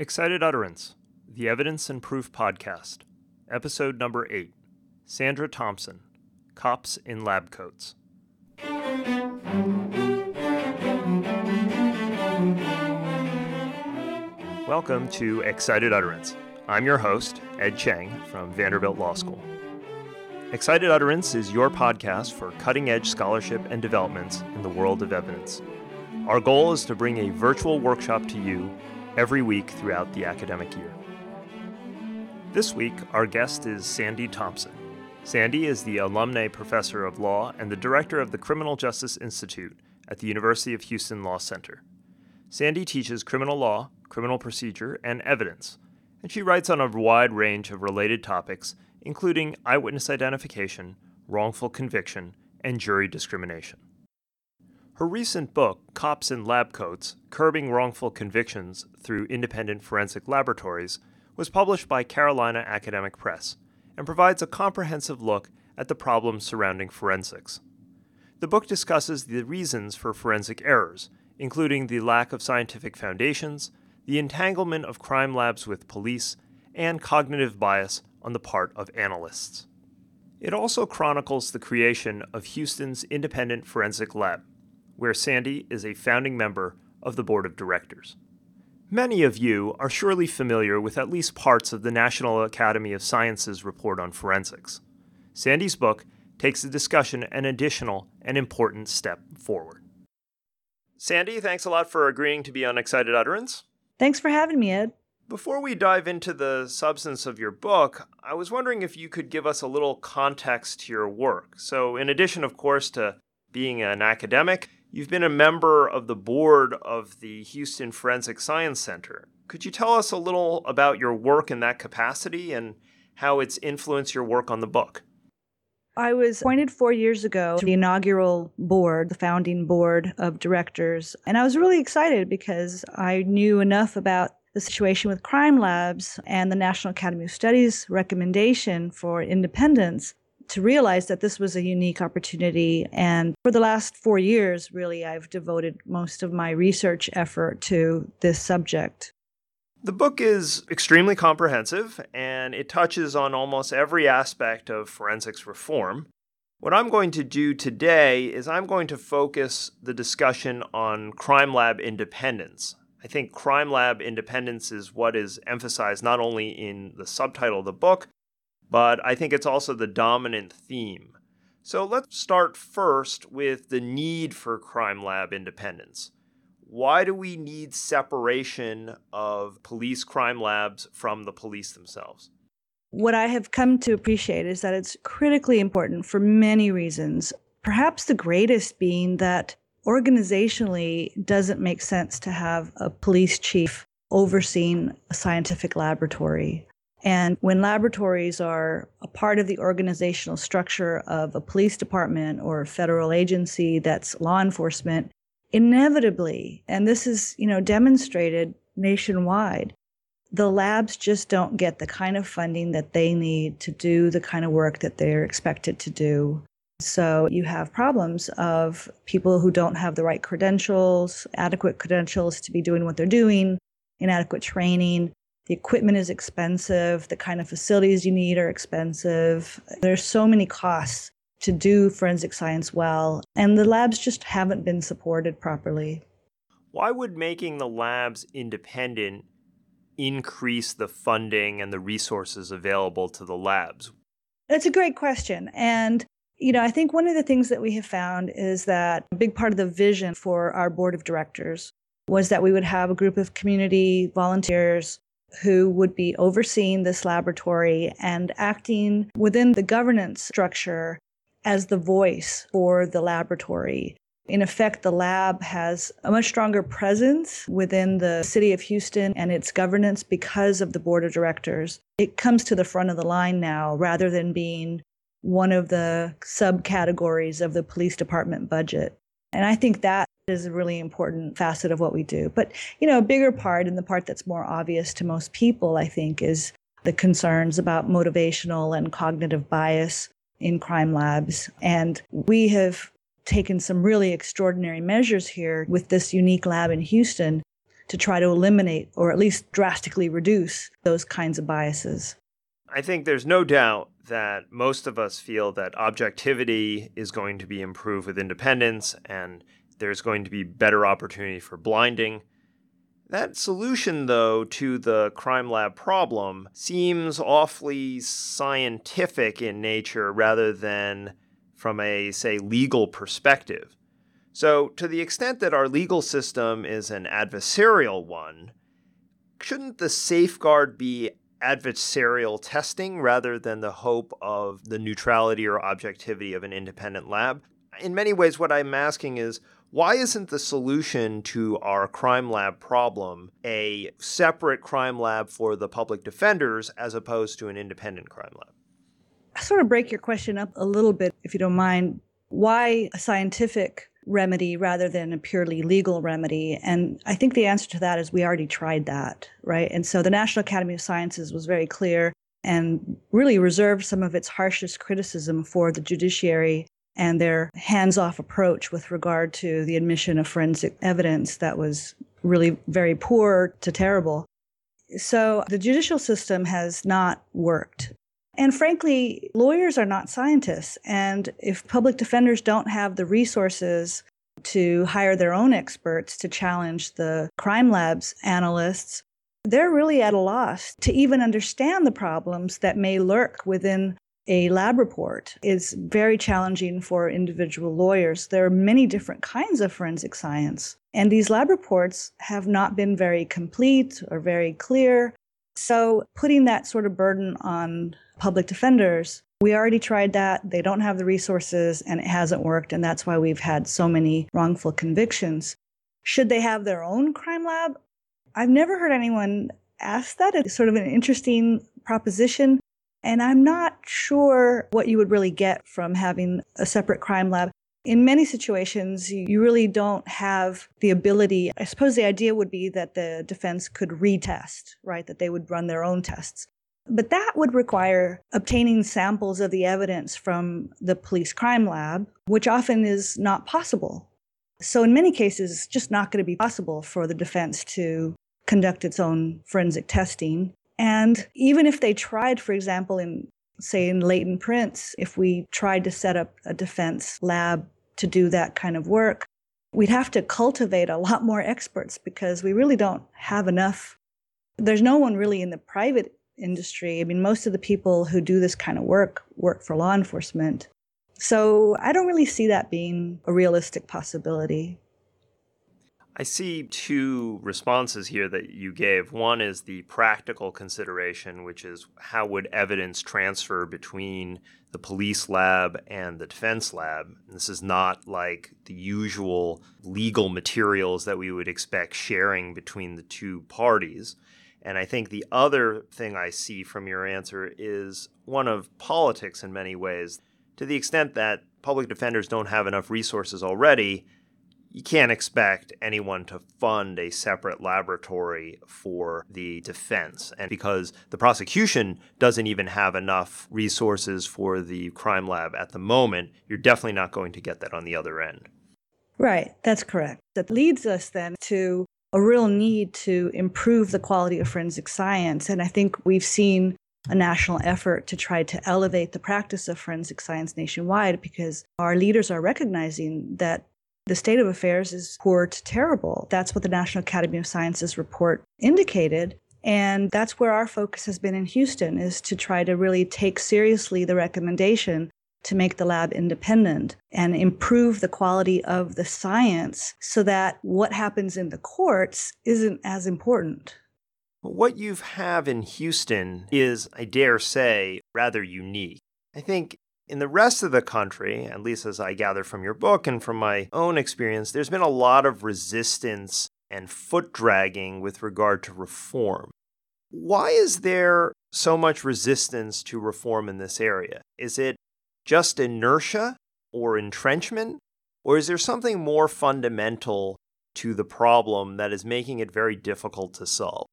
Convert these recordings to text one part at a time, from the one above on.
Excited Utterance, the Evidence and Proof Podcast, Episode Number 8 Sandra Thompson, Cops in Lab Coats. Welcome to Excited Utterance. I'm your host, Ed Cheng from Vanderbilt Law School. Excited Utterance is your podcast for cutting edge scholarship and developments in the world of evidence. Our goal is to bring a virtual workshop to you every week throughout the academic year. This week, our guest is Sandy Thompson. Sandy is the alumni professor of law and the director of the Criminal Justice Institute at the University of Houston Law Center. Sandy teaches criminal law, criminal procedure, and evidence, and she writes on a wide range of related topics, including eyewitness identification, wrongful conviction, and jury discrimination. Her recent book, Cops in Lab Coats Curbing Wrongful Convictions Through Independent Forensic Laboratories, was published by Carolina Academic Press and provides a comprehensive look at the problems surrounding forensics. The book discusses the reasons for forensic errors, including the lack of scientific foundations, the entanglement of crime labs with police, and cognitive bias on the part of analysts. It also chronicles the creation of Houston's Independent Forensic Lab, where Sandy is a founding member of the board of directors. Many of you are surely familiar with at least parts of the National Academy of Sciences report on forensics. Sandy's book takes the discussion an additional and important step forward. Sandy, thanks a lot for agreeing to be on Excited Utterance. Thanks for having me, Ed. Before we dive into the substance of your book, I was wondering if you could give us a little context to your work. So, in addition, of course, to being an academic, You've been a member of the board of the Houston Forensic Science Center. Could you tell us a little about your work in that capacity and how it's influenced your work on the book? I was appointed four years ago to the inaugural board, the founding board of directors, and I was really excited because I knew enough about the situation with crime labs and the National Academy of Studies recommendation for independence to realize that this was a unique opportunity. And for the last four years, really, I've devoted most of my research effort to this subject. The book is extremely comprehensive and it touches on almost every aspect of forensics reform. What I'm going to do today is I'm going to focus the discussion on crime lab independence. I think crime lab independence is what is emphasized not only in the subtitle of the book, but I think it's also the dominant theme. So let's start first with the need for crime lab independence. Why do we need separation of police crime labs from the police themselves? What I have come to appreciate is that it's critically important for many reasons. Perhaps the greatest being that organizationally doesn't make sense to have a police chief overseeing a scientific laboratory. And when laboratories are a part of the organizational structure of a police department or a federal agency that's law enforcement, inevitably, and this is, you know, demonstrated nationwide, the labs just don't get the kind of funding that they need to do the kind of work that they're expected to do. So you have problems of people who don't have the right credentials, adequate credentials to be doing what they're doing, inadequate training, the equipment is expensive. The kind of facilities you need are expensive. There's so many costs to do forensic science well, and the labs just haven't been supported properly. Why would making the labs independent increase the funding and the resources available to the labs? That's a great question. And you know, I think one of the things that we have found is that a big part of the vision for our board of directors was that we would have a group of community volunteers who would be overseeing this laboratory and acting within the governance structure as the voice for the laboratory. In effect, the lab has a much stronger presence within the city of Houston and its governance because of the board of directors. It comes to the front of the line now rather than being one of the subcategories of the police department budget. And I think that is a really important facet of what we do. But, you know, a bigger part and the part that's more obvious to most people, I think, is the concerns about motivational and cognitive bias in crime labs. And we have taken some really extraordinary measures here with this unique lab in Houston to try to eliminate or at least drastically reduce those kinds of biases. I think there's no doubt that most of us feel that objectivity is going to be improved with independence and there's going to be better opportunity for blinding. That solution, though, to the crime lab problem seems awfully scientific in nature rather than from a, say, legal perspective. So, to the extent that our legal system is an adversarial one, shouldn't the safeguard be adversarial testing rather than the hope of the neutrality or objectivity of an independent lab? In many ways, what I'm asking is why isn't the solution to our crime lab problem a separate crime lab for the public defenders as opposed to an independent crime lab? I sort of break your question up a little bit, if you don't mind. Why a scientific remedy rather than a purely legal remedy? And I think the answer to that is we already tried that, right? And so the National Academy of Sciences was very clear and really reserved some of its harshest criticism for the judiciary and their hands off approach with regard to the admission of forensic evidence that was really very poor to terrible. So the judicial system has not worked. And frankly, lawyers are not scientists. And if public defenders don't have the resources to hire their own experts to challenge the crime lab's analysts, they're really at a loss to even understand the problems that may lurk within a lab report. It's very challenging for individual lawyers. There are many different kinds of forensic science, and these lab reports have not been very complete or very clear. So, putting that sort of burden on public defenders. We already tried that. They don't have the resources and it hasn't worked. And that's why we've had so many wrongful convictions. Should they have their own crime lab? I've never heard anyone ask that. It's sort of an interesting proposition. And I'm not sure what you would really get from having a separate crime lab. In many situations, you really don't have the ability. I suppose the idea would be that the defense could retest, right? That they would run their own tests. But that would require obtaining samples of the evidence from the police crime lab, which often is not possible. So, in many cases, it's just not going to be possible for the defense to conduct its own forensic testing. And even if they tried, for example, in say in latent prints, if we tried to set up a defense lab to do that kind of work, we'd have to cultivate a lot more experts because we really don't have enough. There's no one really in the private industry. I mean, most of the people who do this kind of work work for law enforcement. So I don't really see that being a realistic possibility. I see two responses here that you gave. One is the practical consideration, which is how would evidence transfer between the police lab and the defense lab. This is not like the usual legal materials that we would expect sharing between the two parties. And I think the other thing I see from your answer is one of politics in many ways. To the extent that public defenders don't have enough resources already, you can't expect anyone to fund a separate laboratory for the defense. And because the prosecution doesn't even have enough resources for the crime lab at the moment, you're definitely not going to get that on the other end. Right, that's correct. That leads us then to a real need to improve the quality of forensic science. And I think we've seen a national effort to try to elevate the practice of forensic science nationwide because our leaders are recognizing that the state of affairs is poor to terrible. That's what the National Academy of Sciences report indicated. And that's where our focus has been in Houston is to try to really take seriously the recommendation to make the lab independent and improve the quality of the science so that what happens in the courts isn't as important. What you have in Houston is, I dare say, rather unique. I think in the rest of the country, at least as I gather from your book and from my own experience, there's been a lot of resistance and foot dragging with regard to reform. Why is there so much resistance to reform in this area? Is it just inertia or entrenchment? Or is there something more fundamental to the problem that is making it very difficult to solve?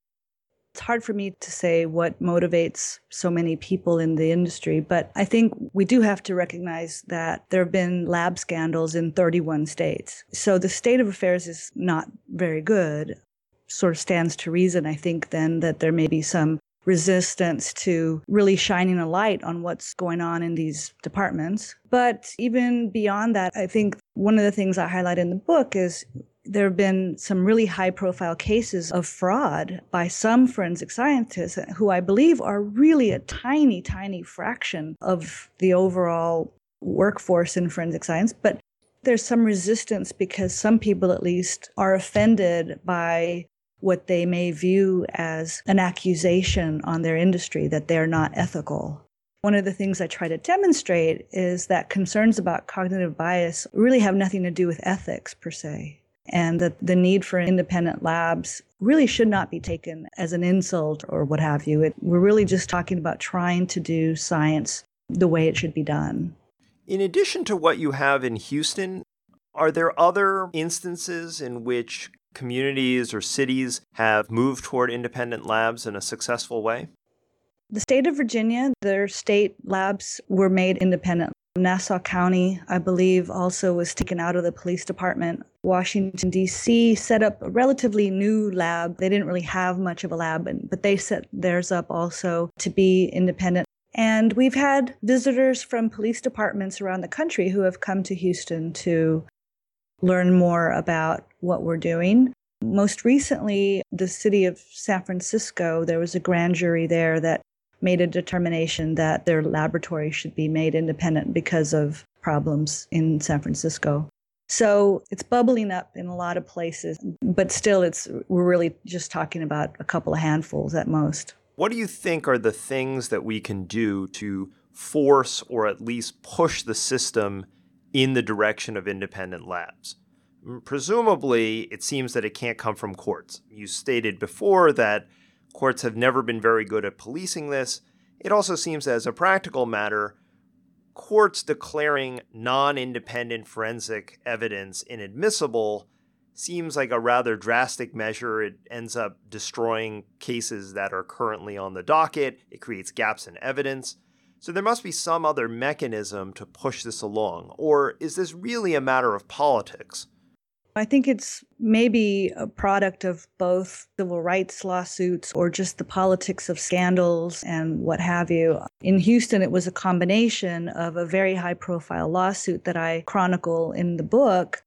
It's hard for me to say what motivates so many people in the industry, but I think we do have to recognize that there have been lab scandals in 31 states. So the state of affairs is not very good. sort of stands to reason, I think, then that there may be some resistance to really shining a light on what's going on in these departments. But even beyond that, I think one of the things I highlight in the book is there have been some really high profile cases of fraud by some forensic scientists who I believe are really a tiny, tiny fraction of the overall workforce in forensic science. But there's some resistance because some people, at least, are offended by what they may view as an accusation on their industry that they're not ethical. One of the things I try to demonstrate is that concerns about cognitive bias really have nothing to do with ethics per se, and that the need for independent labs really should not be taken as an insult or what have you. It, we're really just talking about trying to do science the way it should be done. In addition to what you have in Houston, are there other instances in which communities or cities have moved toward independent labs in a successful way? The state of Virginia, their state labs were made independent. Nassau County, I believe, also was taken out of the police department. Washington, D.C. set up a relatively new lab. They didn't really have much of a lab, but they set theirs up also to be independent. And we've had visitors from police departments around the country who have come to Houston to learn more about what we're doing. Most recently, the city of San Francisco, there was a grand jury there that made a determination that their laboratory should be made independent because of problems in San Francisco. So it's bubbling up in a lot of places, but still it's we're really just talking about a couple of handfuls at most. What do you think are the things that we can do to force or at least push the system in the direction of independent labs. Presumably, it seems that it can't come from courts. You stated before that courts have never been very good at policing this. It also seems, as a practical matter, courts declaring non independent forensic evidence inadmissible seems like a rather drastic measure. It ends up destroying cases that are currently on the docket, it creates gaps in evidence. So there must be some other mechanism to push this along. Or is this really a matter of politics? I think it's maybe a product of both civil rights lawsuits or just the politics of scandals and what have you. In Houston, it was a combination of a very high profile lawsuit that I chronicle in the book,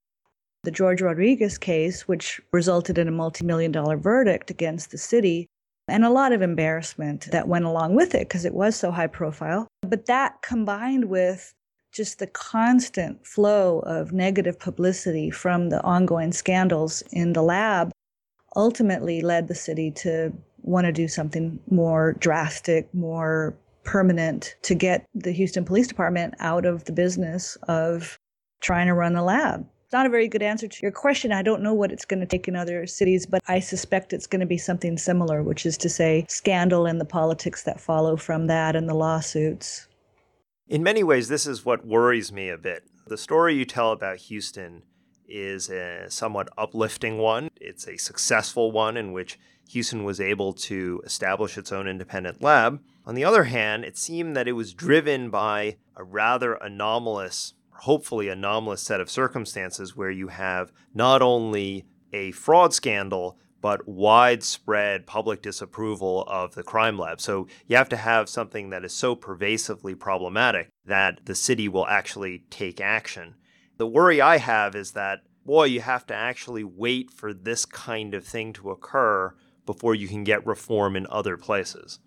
the George Rodriguez case, which resulted in a multi million dollar verdict against the city and a lot of embarrassment that went along with it because it was so high profile. But that combined with just the constant flow of negative publicity from the ongoing scandals in the lab ultimately led the city to want to do something more drastic, more permanent to get the Houston Police Department out of the business of trying to run the lab. It's not a very good answer to your question. I don't know what it's going to take in other cities, but I suspect it's going to be something similar, which is to say, scandal and the politics that follow from that and the lawsuits. In many ways, this is what worries me a bit. The story you tell about Houston is a somewhat uplifting one. It's a successful one in which Houston was able to establish its own independent lab. On the other hand, it seemed that it was driven by a rather anomalous hopefully anomalous set of circumstances where you have not only a fraud scandal, but widespread public disapproval of the crime lab. So you have to have something that is so pervasively problematic that the city will actually take action. The worry I have is that, boy, you have to actually wait for this kind of thing to occur before you can get reform in other places.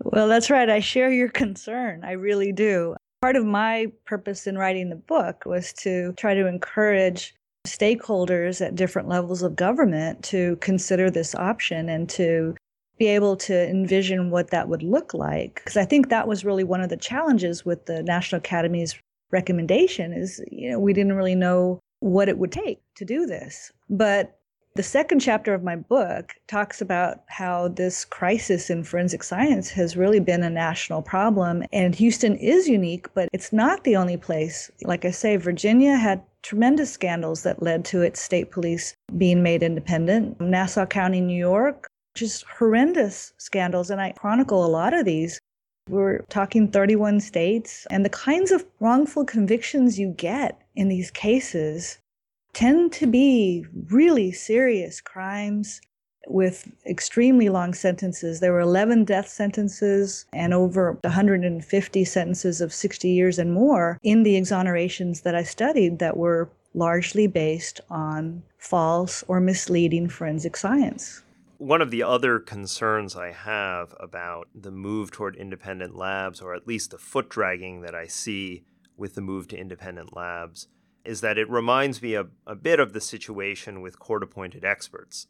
Well, that's right. I share your concern. I really do. Part of my purpose in writing the book was to try to encourage stakeholders at different levels of government to consider this option and to be able to envision what that would look like because i think that was really one of the challenges with the national academy's recommendation is you know we didn't really know what it would take to do this but the second chapter of my book talks about how this crisis in forensic science has really been a national problem. And Houston is unique, but it's not the only place. Like I say, Virginia had tremendous scandals that led to its state police being made independent. Nassau County, New York, just horrendous scandals. And I chronicle a lot of these. We're talking 31 states, and the kinds of wrongful convictions you get in these cases tend to be really serious crimes with extremely long sentences. There were 11 death sentences and over 150 sentences of 60 years and more in the exonerations that I studied that were largely based on false or misleading forensic science. One of the other concerns I have about the move toward independent labs, or at least the foot dragging that I see with the move to independent labs, is that it reminds me a, a bit of the situation with court appointed experts.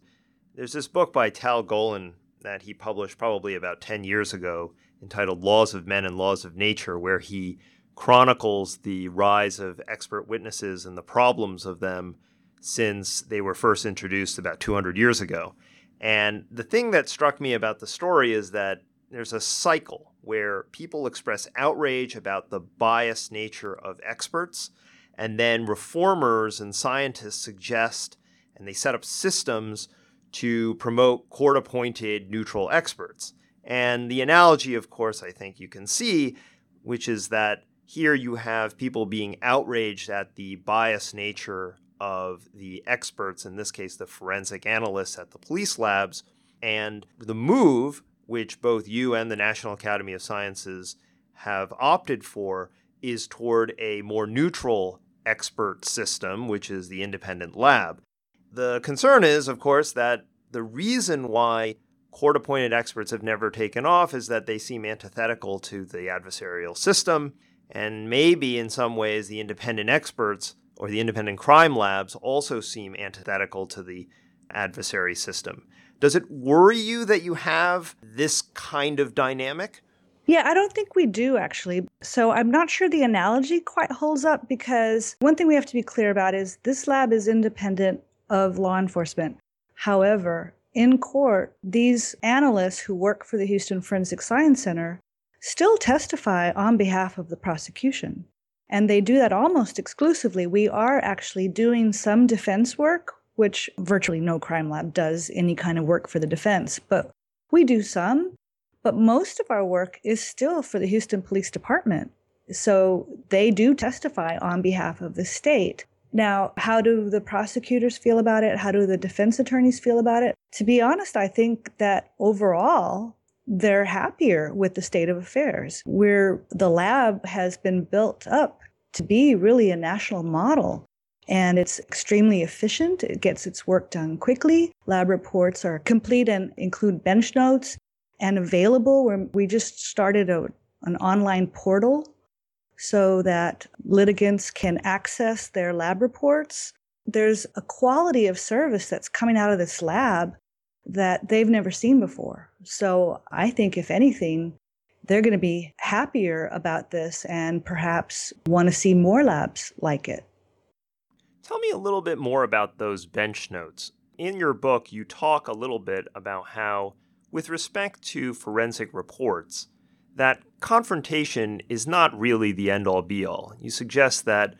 There's this book by Tal Golan that he published probably about 10 years ago entitled Laws of Men and Laws of Nature, where he chronicles the rise of expert witnesses and the problems of them since they were first introduced about 200 years ago. And the thing that struck me about the story is that there's a cycle where people express outrage about the biased nature of experts, and then reformers and scientists suggest and they set up systems to promote court appointed neutral experts. And the analogy, of course, I think you can see, which is that here you have people being outraged at the biased nature of the experts, in this case, the forensic analysts at the police labs, and the move, which both you and the National Academy of Sciences have opted for, is toward a more neutral expert system, which is the independent lab. The concern is, of course, that the reason why court appointed experts have never taken off is that they seem antithetical to the adversarial system. And maybe in some ways, the independent experts or the independent crime labs also seem antithetical to the adversary system. Does it worry you that you have this kind of dynamic? Yeah, I don't think we do actually. So I'm not sure the analogy quite holds up because one thing we have to be clear about is this lab is independent of law enforcement. However, in court, these analysts who work for the Houston Forensic Science Center still testify on behalf of the prosecution. And they do that almost exclusively. We are actually doing some defense work, which virtually no crime lab does any kind of work for the defense, but we do some. But most of our work is still for the Houston Police Department. So they do testify on behalf of the state. Now, how do the prosecutors feel about it? How do the defense attorneys feel about it? To be honest, I think that overall, they're happier with the state of affairs. Where the lab has been built up to be really a national model. And it's extremely efficient. It gets its work done quickly. Lab reports are complete and include bench notes and available. We just started a, an online portal so that litigants can access their lab reports. There's a quality of service that's coming out of this lab that they've never seen before. So I think, if anything, they're going to be happier about this and perhaps want to see more labs like it. Tell me a little bit more about those bench notes. In your book, you talk a little bit about how, with respect to forensic reports, that confrontation is not really the end all be all. You suggest that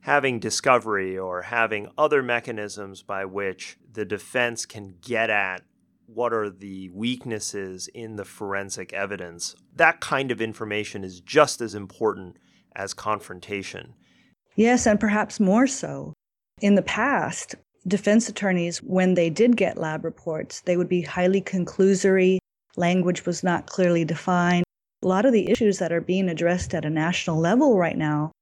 having discovery or having other mechanisms by which the defense can get at what are the weaknesses in the forensic evidence, that kind of information is just as important as confrontation. Yes, and perhaps more so. In the past, defense attorneys, when they did get lab reports, they would be highly conclusory, language was not clearly defined a lot of the issues that are being addressed at a national level right now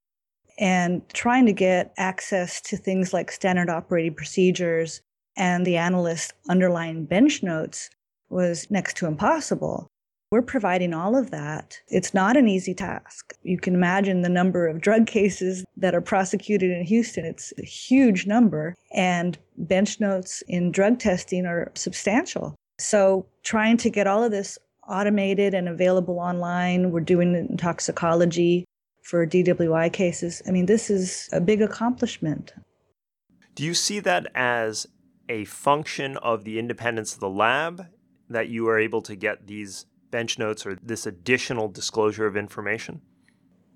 and trying to get access to things like standard operating procedures and the analyst underlying bench notes was next to impossible. We're providing all of that. It's not an easy task. You can imagine the number of drug cases that are prosecuted in Houston. It's a huge number, and bench notes in drug testing are substantial. So, trying to get all of this automated and available online. We're doing toxicology for DWI cases. I mean, this is a big accomplishment. Do you see that as a function of the independence of the lab that you are able to get these bench notes or this additional disclosure of information?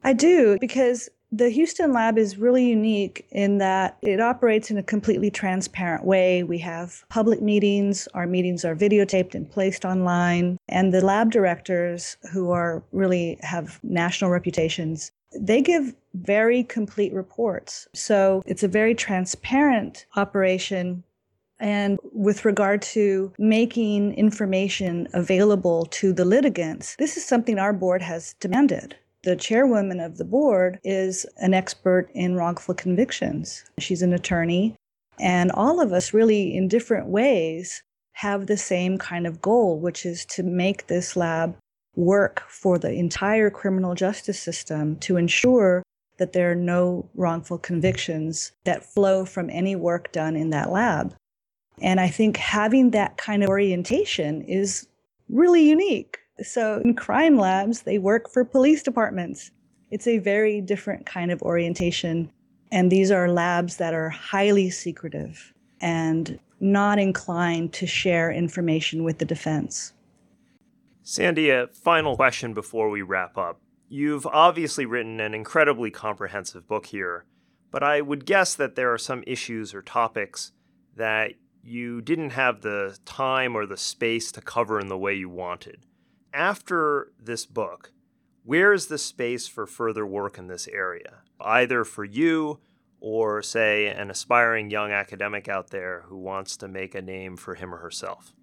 I do, because the Houston lab is really unique in that it operates in a completely transparent way. We have public meetings, our meetings are videotaped and placed online, and the lab directors who are really have national reputations, they give very complete reports. So it's a very transparent operation And with regard to making information available to the litigants, this is something our board has demanded. The chairwoman of the board is an expert in wrongful convictions. She's an attorney. And all of us, really, in different ways, have the same kind of goal, which is to make this lab work for the entire criminal justice system to ensure that there are no wrongful convictions that flow from any work done in that lab. And I think having that kind of orientation is really unique. So in crime labs, they work for police departments. It's a very different kind of orientation. And these are labs that are highly secretive and not inclined to share information with the defense. Sandy, a final question before we wrap up. You've obviously written an incredibly comprehensive book here, but I would guess that there are some issues or topics that you didn't have the time or the space to cover in the way you wanted. After this book, where is the space for further work in this area, either for you or, say, an aspiring young academic out there who wants to make a name for him or herself?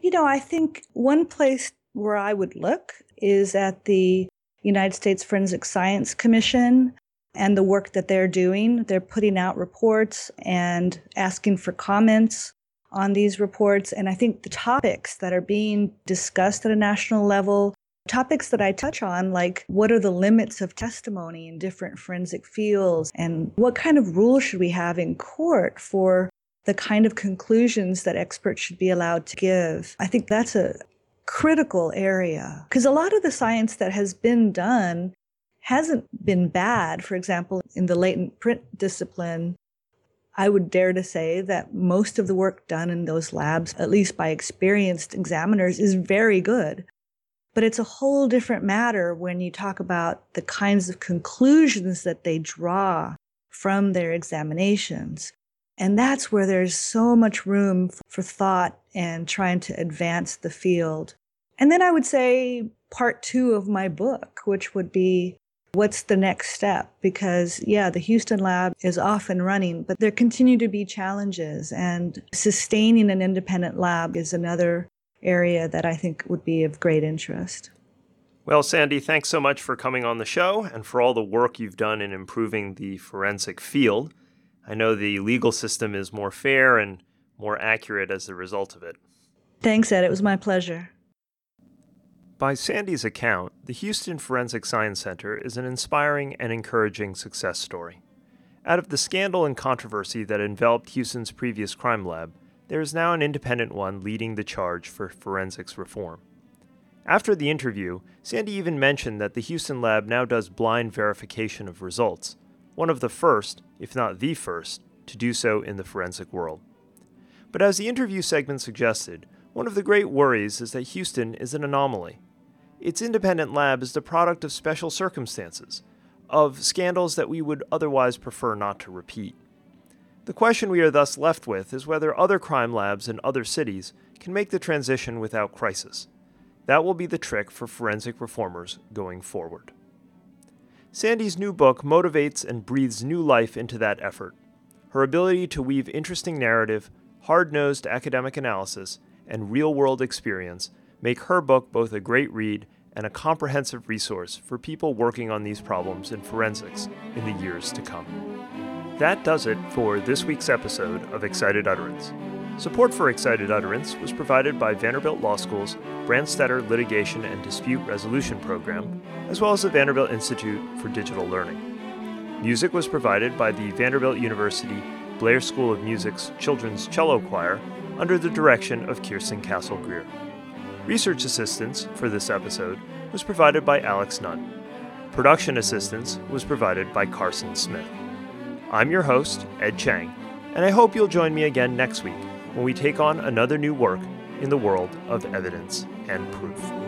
You know, I think one place where I would look is at the United States Forensic Science Commission and the work that they're doing. They're putting out reports and asking for comments on these reports. And I think the topics that are being discussed at a national level, topics that I touch on, like what are the limits of testimony in different forensic fields, and what kind of rules should we have in court for the kind of conclusions that experts should be allowed to give. I think that's a critical area because a lot of the science that has been done hasn't been bad. For example, in the latent print discipline, I would dare to say that most of the work done in those labs, at least by experienced examiners, is very good. But it's a whole different matter when you talk about the kinds of conclusions that they draw from their examinations. And that's where there's so much room for thought and trying to advance the field. And then I would say part two of my book, which would be what's the next step? Because, yeah, the Houston lab is off and running, but there continue to be challenges, and sustaining an independent lab is another area that I think would be of great interest. Well, Sandy, thanks so much for coming on the show and for all the work you've done in improving the forensic field. I know the legal system is more fair and more accurate as a result of it. Thanks, Ed. It was my pleasure. By Sandy's account, the Houston Forensic Science Center is an inspiring and encouraging success story. Out of the scandal and controversy that enveloped Houston's previous crime lab, there is now an independent one leading the charge for forensics reform. After the interview, Sandy even mentioned that the Houston lab now does blind verification of results, one of the first, if not the first, to do so in the forensic world. But as the interview segment suggested, one of the great worries is that Houston is an anomaly. Its independent lab is the product of special circumstances, of scandals that we would otherwise prefer not to repeat. The question we are thus left with is whether other crime labs in other cities can make the transition without crisis. That will be the trick for forensic reformers going forward. Sandy's new book motivates and breathes new life into that effort. Her ability to weave interesting narrative, hard nosed academic analysis, and real world experience make her book both a great read and a comprehensive resource for people working on these problems in forensics in the years to come. That does it for this week's episode of Excited Utterance. Support for Excited Utterance was provided by Vanderbilt Law School's Branstetter Litigation and Dispute Resolution Program, as well as the Vanderbilt Institute for Digital Learning. Music was provided by the Vanderbilt University Blair School of Music's Children's Cello Choir under the direction of Kirsten Castle Greer. Research assistance for this episode was provided by Alex Nunn. Production assistance was provided by Carson Smith. I'm your host, Ed Cheng, and I hope you'll join me again next week when we take on another new work in the world of evidence and proof.